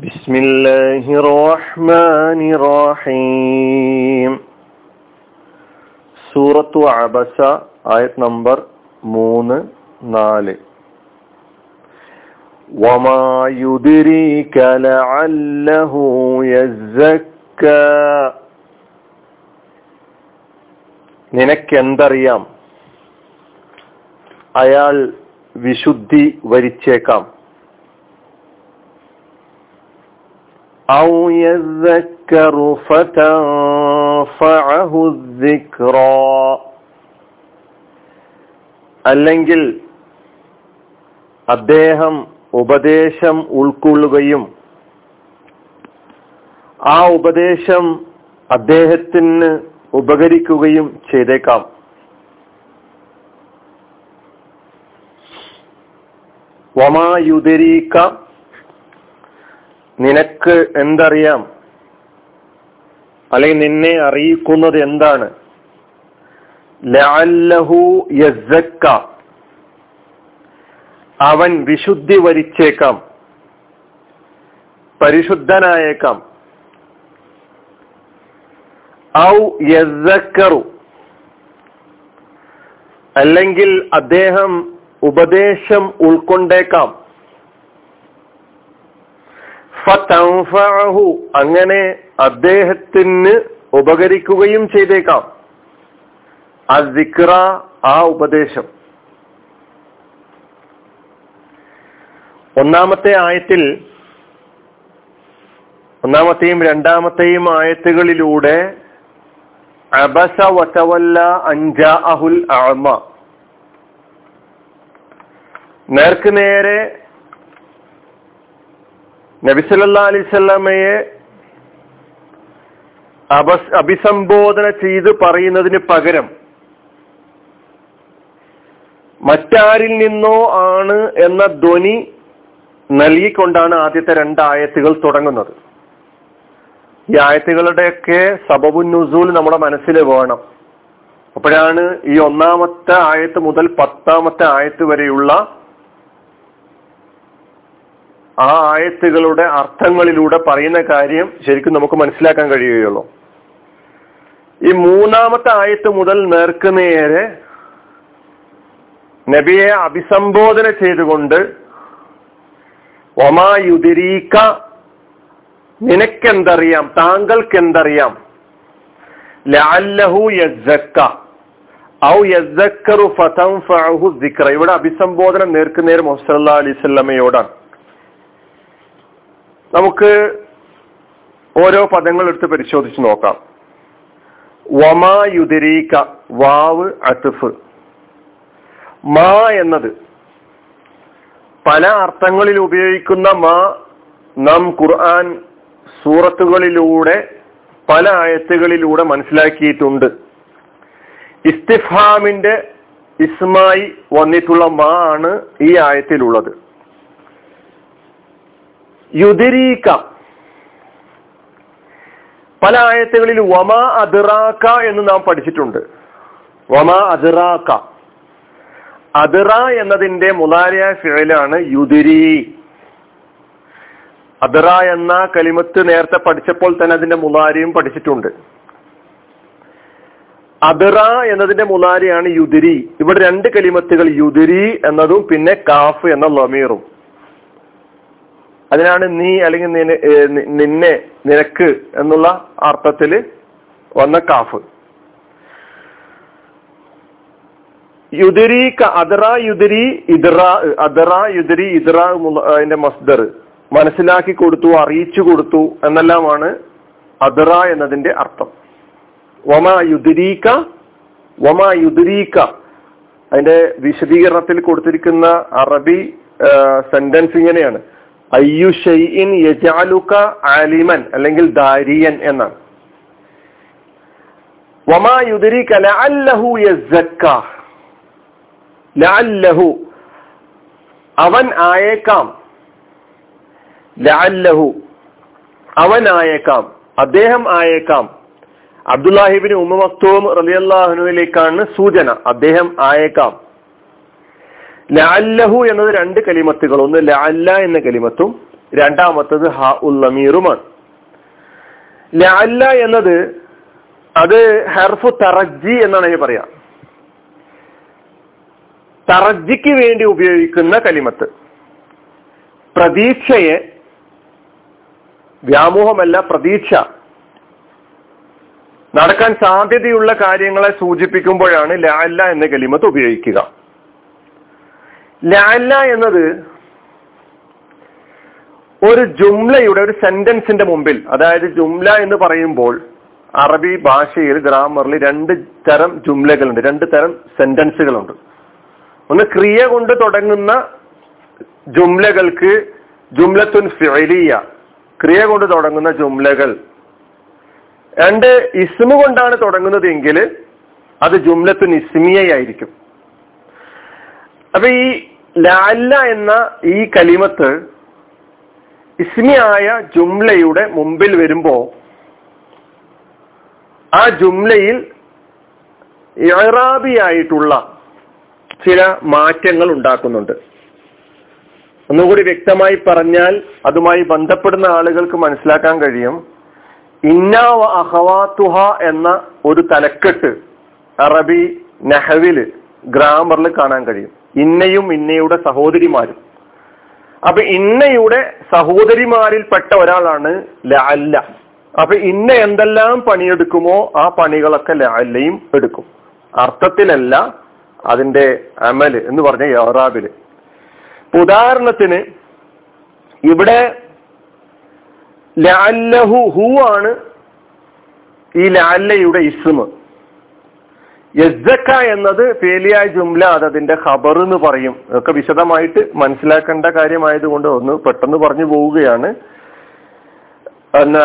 بسم الله الرحمن الرحيم സൂറത്തു അബസ ആയത് നമ്പർ മൂന്ന് നാല് وما يدريك لعله يزكى നിനക്കെന്തറിയാം അയാൾ വിശുദ്ധി വരിച്ചേക്കാം أو يذكر فتنفعه الذكرى. അല്ലെങ്കിൽ അദ്ദേഹം ഉപദേശം ഉൾക്കൊള്ളുകയും ആ ഉപദേശം അദ്ദേഹത്തിന് ഉപകരിക്കുകയും ചെയ്തേക്കാം. വമായുദരീക്കാം നിനക്ക് എന്തറിയാം? അല്ലെങ്കിൽ നിന്നെ അറിയിക്കുന്നത് എന്താണ്? ലഅല്ലഹു യസ്സക്ക. അവൻ വിശുദ്ധി വരിച്ചേക്കാം. പരിശുദ്ധനായേക്കാം. ഔ യസക്കറു അല്ലെങ്കിൽ അദ്ദേഹം ഉപദേശം ഉൾക്കൊണ്ടേക്കാം. ഫതൻഫഅഹു അങ്ങനെ അദ്ദേഹത്തിന് ഉപകരിക്കുകയും ചെയ്തേക്കാം. അസിക്ര ആ ഉപദേശം. ഒന്നാമത്തെ ആയത്തിൽ ഒന്നാമത്തെയും രണ്ടാമത്തെയും ആയത്തുകളിലൂടെ അബസ വതവല്ല അഞ്ചാ അഹുൽ അമ നേർക്ക് നേരെ നബിസല്ലാ അലിസ്വല്ലാമയെ അപസ് അഭിസംബോധന ചെയ്ത് പറയുന്നതിന് പകരം മറ്റാരിൽ നിന്നോ ആണ് എന്ന ധ്വനി നൽകിക്കൊണ്ടാണ് ആദ്യത്തെ രണ്ട് ആയത്തുകൾ തുടങ്ങുന്നത്. ഈ ആയത്തുകളുടെയൊക്കെ സബബുന്നുസൂൽ നമ്മുടെ മനസ്സിൽ വേണം. അപ്പോഴാണ് ഈ ഒന്നാമത്തെ ആയത്ത് മുതൽ പത്താമത്തെ ആയത്ത് വരെയുള്ള ആ ആയത്തുകളുടെ അർത്ഥങ്ങളിലൂടെ പറയുന്ന കാര്യം ശരിക്കും നമുക്ക് മനസ്സിലാക്കാൻ കഴിയുകയുള്ളൂ. ഈ മൂന്നാമത്തെ ആയത്ത് മുതൽ നേർക്ക് നേരെ നബിയെ അഭിസംബോധന ചെയ്തുകൊണ്ട് ഒമായുതിരീക്ക നിനക്കെന്തറിയാം? താങ്കൾക്ക് എന്തറിയാം ലാല്ലഹു യസ്സക്ക ഔ യസക്കറു ദിക്ര ഇവിടെ അഭിസംബോധന നേർക്കുനേർ മുഹമ്മദ് അലൈഹി നമുക്ക് ഓരോ പദങ്ങൾ എടുത്ത് പരിശോധിച്ച് നോക്കാം. വമാ യുദരീക്ക വാവ് അത്തുഫ് മാ എന്നത് പല അർത്ഥങ്ങളിൽ ഉപയോഗിക്കുന്ന മാ നാം ഖുർആൻ സൂറത്തുകളിലൂടെ പല ആയത്തുകളിലൂടെ മനസ്സിലാക്കിയിട്ടുണ്ട്. ഇസ്തിഫാമിന്റെ ഇസ്മായി വന്നിട്ടുള്ള മാ ആണ് ഈ ആയത്തിലുള്ളത്. യുദിരീക്ക പല ആയത്തുകളിൽ വമ അതിറാക്ക എന്ന് നാം പഠിച്ചിട്ടുണ്ട്. വമ അതിറാക്ക. അതിറ എന്നതിന്റെ മുതാരിയ ഫിഴലാണ് യുദിരി അതിറ എന്ന കലിമത്ത് നേരത്തെ പഠിച്ചപ്പോൾ തന്നെ അതിന്റെ മുതാരിയും പഠിച്ചിട്ടുണ്ട്. അതിറ എന്നതിന്റെ മുതാരിയാണ് യുതിരി. ഇവിടെ രണ്ട് കലിമത്തുകൾ യുതിരി എന്നതും പിന്നെ കാഫ് എന്ന ലമീറും. അതിനാണ് നീ അല്ലെങ്കിൽ നിന്നെ നിനക്ക് എന്നുള്ള അർത്ഥത്തിൽ വന്ന കാഫ്. യുദരി അദറ യുദരി ഇദറ അദറ യുദരി ഇദറ അതിന്റെ മസ്ദർ. മനസ്സിലാക്കി കൊടുത്തു അറിയിച്ചു കൊടുത്തു എന്നെല്ലാമാണ് അദറ എന്നതിന്റെ അർത്ഥം. വമ യുദരീക വമ യുദരീക. അതിന്റെ വിശദീകരണത്തിൽ കൊടുത്തിരിക്കുന്ന അറബി സെന്റൻസ് ഇങ്ങനെയാണ്. അയ്യു ഷെയ്ഇൻ യജാലുക ആലിമൻ അല്ലെങ്കിൽ ദാരിയൻ എന്നാണ്. വമാ യുദരീക ലഅല്ലഹു യസ്സക്ക. ലഅല്ലഹു അവൻ ആയേക്കാം. ലഅല്ലഹു അവൻ ആയേക്കാം. അദ്ദേഹം ആയേക്കാം. അബ്ദുല്ലാഹിബിന് ഉമ്മ മക്തൂം റലിയല്ലാഹുനുവിലേക്കാണ് സൂചന. അദ്ദേഹം ആയേക്കാം. ലഅല്ലഹു എന്നത് രണ്ട് കലിമത്തുകൾ. ഒന്ന് ലഅല്ല എന്ന കലിമത്തും രണ്ടാമത്തത് ഹ ഉള്ളമീറുമാണ് ലഅല്ല എന്നത് അത് ഹെർഫു തറജി എന്നാണ് ഞാൻ പറയാം. തറജിക്ക് വേണ്ടി ഉപയോഗിക്കുന്ന കലിമത്ത്. പ്രതീക്ഷയെ വ്യാമോഹമല്ല പ്രതീക്ഷ. നടക്കാൻ സാധ്യതയുള്ള കാര്യങ്ങളെ സൂചിപ്പിക്കുമ്പോഴാണ് ലാല്ല എന്ന കലിമത്ത് ഉപയോഗിക്കുക. ലാല്ല എന്നത് ഒരു ജുംലയുടെ ഒരു സെന്റൻസിന്റെ മുമ്പിൽ അതായത് ജുംല എന്ന് പറയുമ്പോൾ അറബി ഭാഷയിൽ ഗ്രാമറിൽ രണ്ട് തരം ജുംലകളുണ്ട് രണ്ട് തരം സെന്റൻസുകളുണ്ട്. ഒന്ന് ക്രിയ കൊണ്ട് തുടങ്ങുന്ന ജുംലകൾക്ക് ജുംലത്തുൻ ഫിലിയ ക്രിയ കൊണ്ട് തുടങ്ങുന്ന ജുംലകൾ. രണ്ട് ഇസ്മ കൊണ്ടാണ് തുടങ്ങുന്നതെങ്കിൽ അത് ജുംലത്തുൻ ഇസ്മിയായിരിക്കും അപ്പൊ ഈ ലാല്ല എന്ന ഈ കലിമത്ത് ഇസ്മിയായ ജുംലയുടെ മുമ്പിൽ വരുമ്പോ ആ ജുംലയിൽ ഇറാബിയായിട്ടുള്ള ചില മാറ്റങ്ങൾ ഉണ്ടാക്കുന്നുണ്ട്. ഒന്നുകൂടി വ്യക്തമായി പറഞ്ഞാൽ അതുമായി ബന്ധപ്പെടുന്ന ആളുകൾക്ക് മനസ്സിലാക്കാൻ കഴിയും. ഇന്ന അഹവാത്തുഹ എന്ന ഒരു തലക്കെട്ട് അറബി നെഹവിൽ ഗ്രാമറിൽ കാണാൻ കഴിയും. ഇന്നയും ഇന്നയുടെ സഹോദരിമാരും. അപ്പൊ ഇന്നയുടെ സഹോദരിമാരിൽപ്പെട്ട ഒരാളാണ് ലാല്ല അപ്പൊ ഇന്ന എന്തെല്ലാം പണിയെടുക്കുമോ ആ പണികളൊക്കെ ലാലയും എടുക്കും. അർത്ഥത്തിലല്ല അതിന്റെ അമൽ എന്ന് പറഞ്ഞ യോറാബിൽ ഉദാഹരണത്തിന് ഇവിടെ ലാല്ലഹു ഹു ആണ് ഈ ലാല്ലയുടെ ഇസ്മ്. യസ്സക്ക എന്നത് ഫേലിയായ ജുംല അത് അതിന്റെ ഖബർ എന്ന് പറയും. ഒക്കെ വിശദമായിട്ട് മനസ്സിലാക്കേണ്ട കാര്യമായതുകൊണ്ട് ഒന്ന് പെട്ടെന്ന് പറഞ്ഞു പോവുകയാണ്.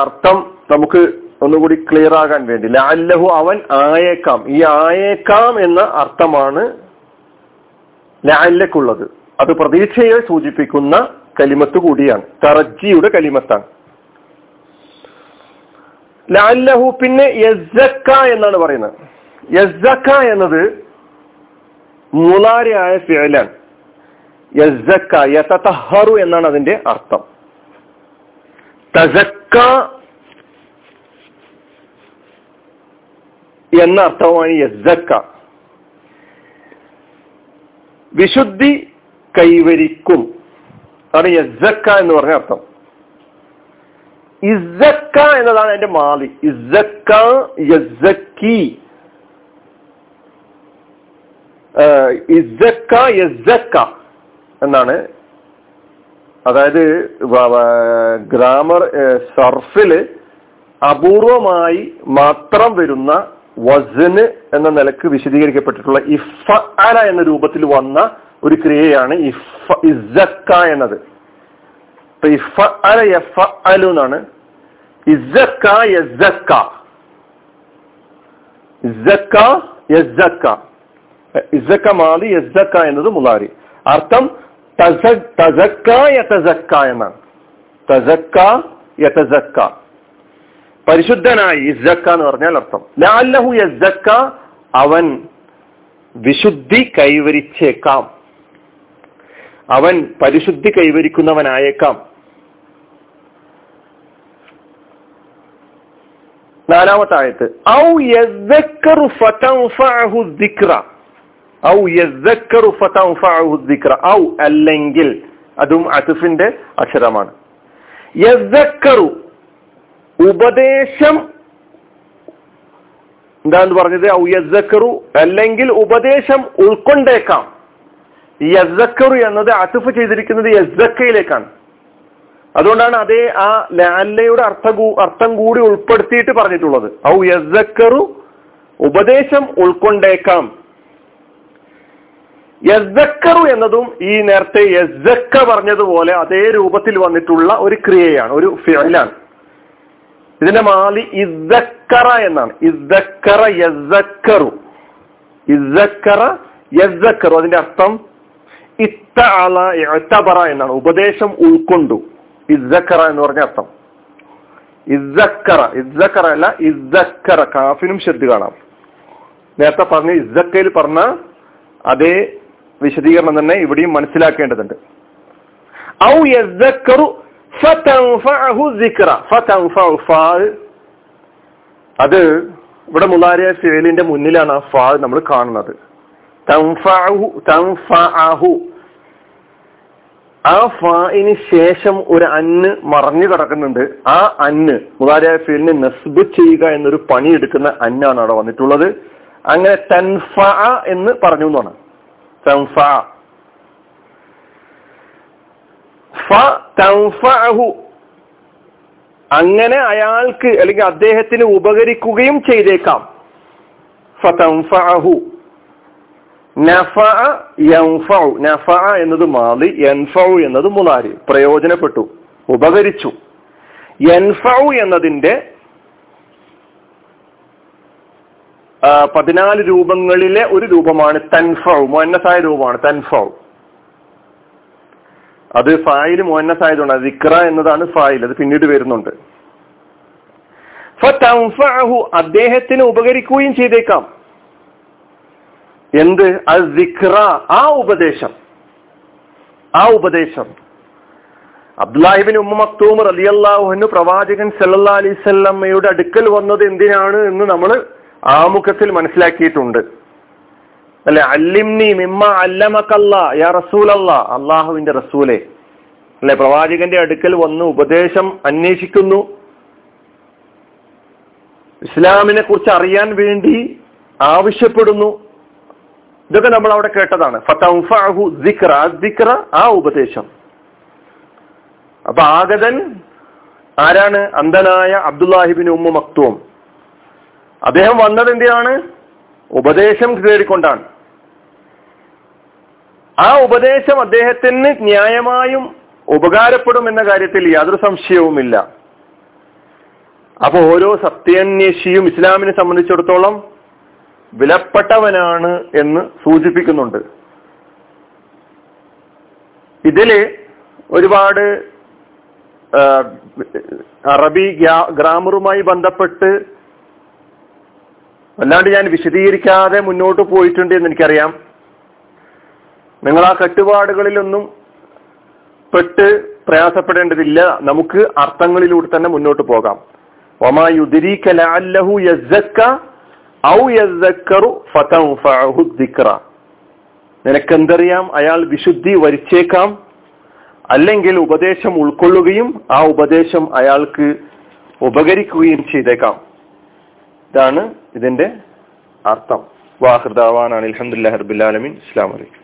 അർത്ഥം നമുക്ക് ഒന്നുകൂടി ക്ലിയർ ആകാൻ വേണ്ടി. ലാല്ലഹു അവൻ ആയേക്കാം. ഈ ആയേക്കാം എന്ന അർത്ഥമാണ് ലാല്ലക്കുള്ളത് അത് പ്രതീക്ഷയെ സൂചിപ്പിക്കുന്ന കലിമത്ത് കൂടിയാണ്. തറജിയുടെ കലിമത്താണ്. ലാല്ലഹു പിന്നെ യസ്സക്ക എന്നാണ് പറയുന്നത്. യസ്സക്ക എന്നത് മുലാരിയായ ഫിയലാണ് യസ്സക്ക യതഹറു എന്നാണ് അതിന്റെ അർത്ഥം. തസക്ക എന്ന അർത്ഥമാണ് യസ്സക്ക. വിശുദ്ധി കൈവരിക്കും. അതാണ് യസ്സക്ക എന്ന് പറഞ്ഞ അർത്ഥം. ഇസക്ക എന്നതാണ് എന്റെ മാലി. ഇസ്സക്ക യസ്സക്കി. എന്നാണ്. അതായത് ഗ്രാമർ സർഫിൽ അപൂർവമായി മാത്രം വരുന്ന വസന് എന്ന നിലയ്ക്ക് വിശദീകരിക്കപ്പെട്ടിട്ടുള്ള ഇഫ അല എന്ന രൂപത്തിൽ വന്ന ഒരു ക്രിയയാണ് ഇഫ ഇസക്ക എന്നത്. ഇഫ അല എഫ അലു എന്നാണ്. ഇസക്ക യസ്സക്ക. ഇസ്സക്ക മാതി യസ്സക്ക എന്നത് മുലാരി. അർത്ഥം തസക്ക യതസക്ക എന്നാണ്. തസക്ക യതസക്ക. പരിശുദ്ധനായി ഇസ്സക്ക എന്ന് പറഞ്ഞാൽ അർത്ഥം. ലാലഹു യസ്സക്ക അവൻ വിശുദ്ധി കൈവരിച്ചേക്കാം. അവൻ പരിശുദ്ധി കൈവരിക്കുന്നവനായേക്കാം. നാലാമത്തെ ആയത്ത്. ഔ യസ്സക്കറു ഫതൻഫഅഹു ദിക്റ. ഔ ഔ അല്ലെങ്കിൽ അതും അസുഫിന്റെ അക്ഷരമാണ്. ഉപദേശം എന്താന്ന് പറഞ്ഞത്? ഔ യസ്സക്കറു അല്ലെങ്കിൽ ഉപദേശം ഉൾക്കൊണ്ടേക്കാം. യസ്സക്കറു എന്നത് അസുഫ് ചെയ്തിരിക്കുന്നത് യസ്സക്കയിലേക്കാണ്. അതുകൊണ്ടാണ് അതേ ആ ലാല്ലയുടെ അർത്ഥ അർത്ഥം കൂടി ഉൾപ്പെടുത്തിയിട്ട് പറഞ്ഞിട്ടുള്ളത്. ഔ യസ്സക്കറു ഉപദേശം ഉൾക്കൊണ്ടേക്കാം. യസ്സക്കറു എന്നതും ഈ നേരത്തെ യസ്ദക്ക പറഞ്ഞതുപോലെ അതേ രൂപത്തിൽ വന്നിട്ടുള്ള ഒരു ക്രിയയാണ് ഒരു ഫിലാണ് ഇതിന്റെ മാലി ഇസക്കറ എന്നാണ്. ഇസക്കറ യസ്ദക്കറു ഇസക്കറ യസ്ദക്കറു അതിന്റെ അർത്ഥം ഇത്ത അള എത്തബറ എന്നാണ്. ഉപദേശം ഉൾക്കൊണ്ടു. ഇസക്കറ എന്ന് പറഞ്ഞ അർത്ഥം. ഇസക്കറ ഇസക്കറ അല്ല ഇസക്കറ കാഫിനും ശ്രദ്ധ കാണാം. നേരത്തെ പറഞ്ഞ ഇസക്കയിൽ പറഞ്ഞ അതേ വിശദീകരണം തന്നെ ഇവിടെയും മനസ്സിലാക്കേണ്ടതുണ്ട്. ഔ ഫാൽ. അത് ഇവിടെ മുലാരിയ ഫേലിന്റെ മുന്നിലാണ് ആ ഫാൽ നമ്മൾ കാണുന്നത്. ആ ഫായിന് ശേഷം ഒരു അന്ന് മറഞ്ഞു കിടക്കുന്നുണ്ട്. ആ അന്ന് മുതാരിയ ഫീലിനെ നസ്ബ് ചെയ്യുക എന്നൊരു പണി എടുക്കുന്ന അന്നാണ് അവിടെ വന്നിട്ടുള്ളത്. അങ്ങനെ തൻഫ എന്ന് പറഞ്ഞു എന്നാണ് അങ്ങനെ അയാൾക്ക് അല്ലെങ്കിൽ അദ്ദേഹത്തിന് ഉപകരിക്കുകയും ചെയ്തേക്കാം. നഫഅ യൻഫഉ. നഫഅ എന്നത് മാലി യൻഫഉ എന്നത് മുലാരി പ്രയോജനപ്പെട്ടു. ഉപകരിച്ചു. യൻഫഉ എന്നതിന്റെ പതിനാല് രൂപങ്ങളിലെ ഒരു രൂപമാണ് തൻഫൗ മോന്നസായ രൂപമാണ് തൻഫൗ. അത് ഫായിൽ മുന്നസായതുകൊണ്ട് ഇക്ര എന്നതാണ് ഫായിൽ അത് പിന്നീട് വരുന്നുണ്ട്. അദ്ദേഹത്തിന് ഉപകരിക്കുകയും ചെയ്തേക്കാം. എന്ത്? അസിഖ്ര ആ ഉപദേശം. ആ ഉപദേശം. അബ്ദുല്ലാഹിബിൻ ഉമ്മ മക്തൂം റലിയല്ലാഹുഹു പ്രവാചകൻ സല്ലാ അലൈവല്ലമ്മയുടെ അടുക്കൽ വന്നത് എന്തിനാണ് എന്ന് നമ്മൾ ആമുഖത്തിൽ മനസ്സിലാക്കിയിട്ടുണ്ട്. അല്ലെ അല്ലിംനി മിമ്മ അല്ലമക്കല്ല യാ റസൂലല്ല അള്ളാഹുവിന്റെ റസൂലെ. അല്ലെ പ്രവാചകന്റെ അടുക്കൽ വന്ന് ഉപദേശം അന്വേഷിക്കുന്നു. ഇസ്ലാമിനെ കുറിച്ച് അറിയാൻ വേണ്ടി ആവശ്യപ്പെടുന്നു. ഇതൊക്കെ നമ്മൾ അവിടെ കേട്ടതാണ് ദിക്റ ആ ഉപദേശം. അപ്പൊ ആഗതൻ ആരാണ്? അന്ധനായ അബ്ദുല്ലാഹിബിൻ ഉമ്മ മക്തൂം. അദ്ദേഹം വന്നത് എന്തിനാണ്? ഉപദേശം തേടിക്കൊണ്ടാണ് ആ ഉപദേശം അദ്ദേഹത്തിന് ന്യായമായും ഉപകാരപ്പെടും എന്ന കാര്യത്തിൽ യാതൊരു സംശയവുമില്ല. അപ്പൊ ഓരോ സത്യാന്വേഷിയും ഇസ്ലാമിനെ സംബന്ധിച്ചിടത്തോളം വിലപ്പെട്ടവനാണ് എന്ന് സൂചിപ്പിക്കുന്നുണ്ട്. ഇതിൽ ഒരുപാട് അറബി ഗ്രാമറുമായി ബന്ധപ്പെട്ട് അല്ലാണ്ട് ഞാൻ വിശദീകരിക്കാതെ മുന്നോട്ട് പോയിട്ടുണ്ട് എന്ന് എനിക്കറിയാം. നിങ്ങൾ ആ കെട്ടുപാടുകളിലൊന്നും പെട്ട് പ്രയാസപ്പെടേണ്ടതില്ല. നമുക്ക് അർത്ഥങ്ങളിലൂടെ തന്നെ മുന്നോട്ട് പോകാം. നിനക്കെന്തറിയാം? അയാൾ വിശുദ്ധി വരിച്ചേക്കാം. അല്ലെങ്കിൽ ഉപദേശം ഉൾക്കൊള്ളുകയും ആ ഉപദേശം അയാൾക്ക് ഉപകരിക്കുകയും ചെയ്തേക്കാം. ഇതാണ് ഇതിന്റെ അർത്ഥം. വാഹൃദാവാൻ അലഹമുല്ലാ ഹർബുല്ലാലമീൻ ഇസ്ലാം വലൈക്കും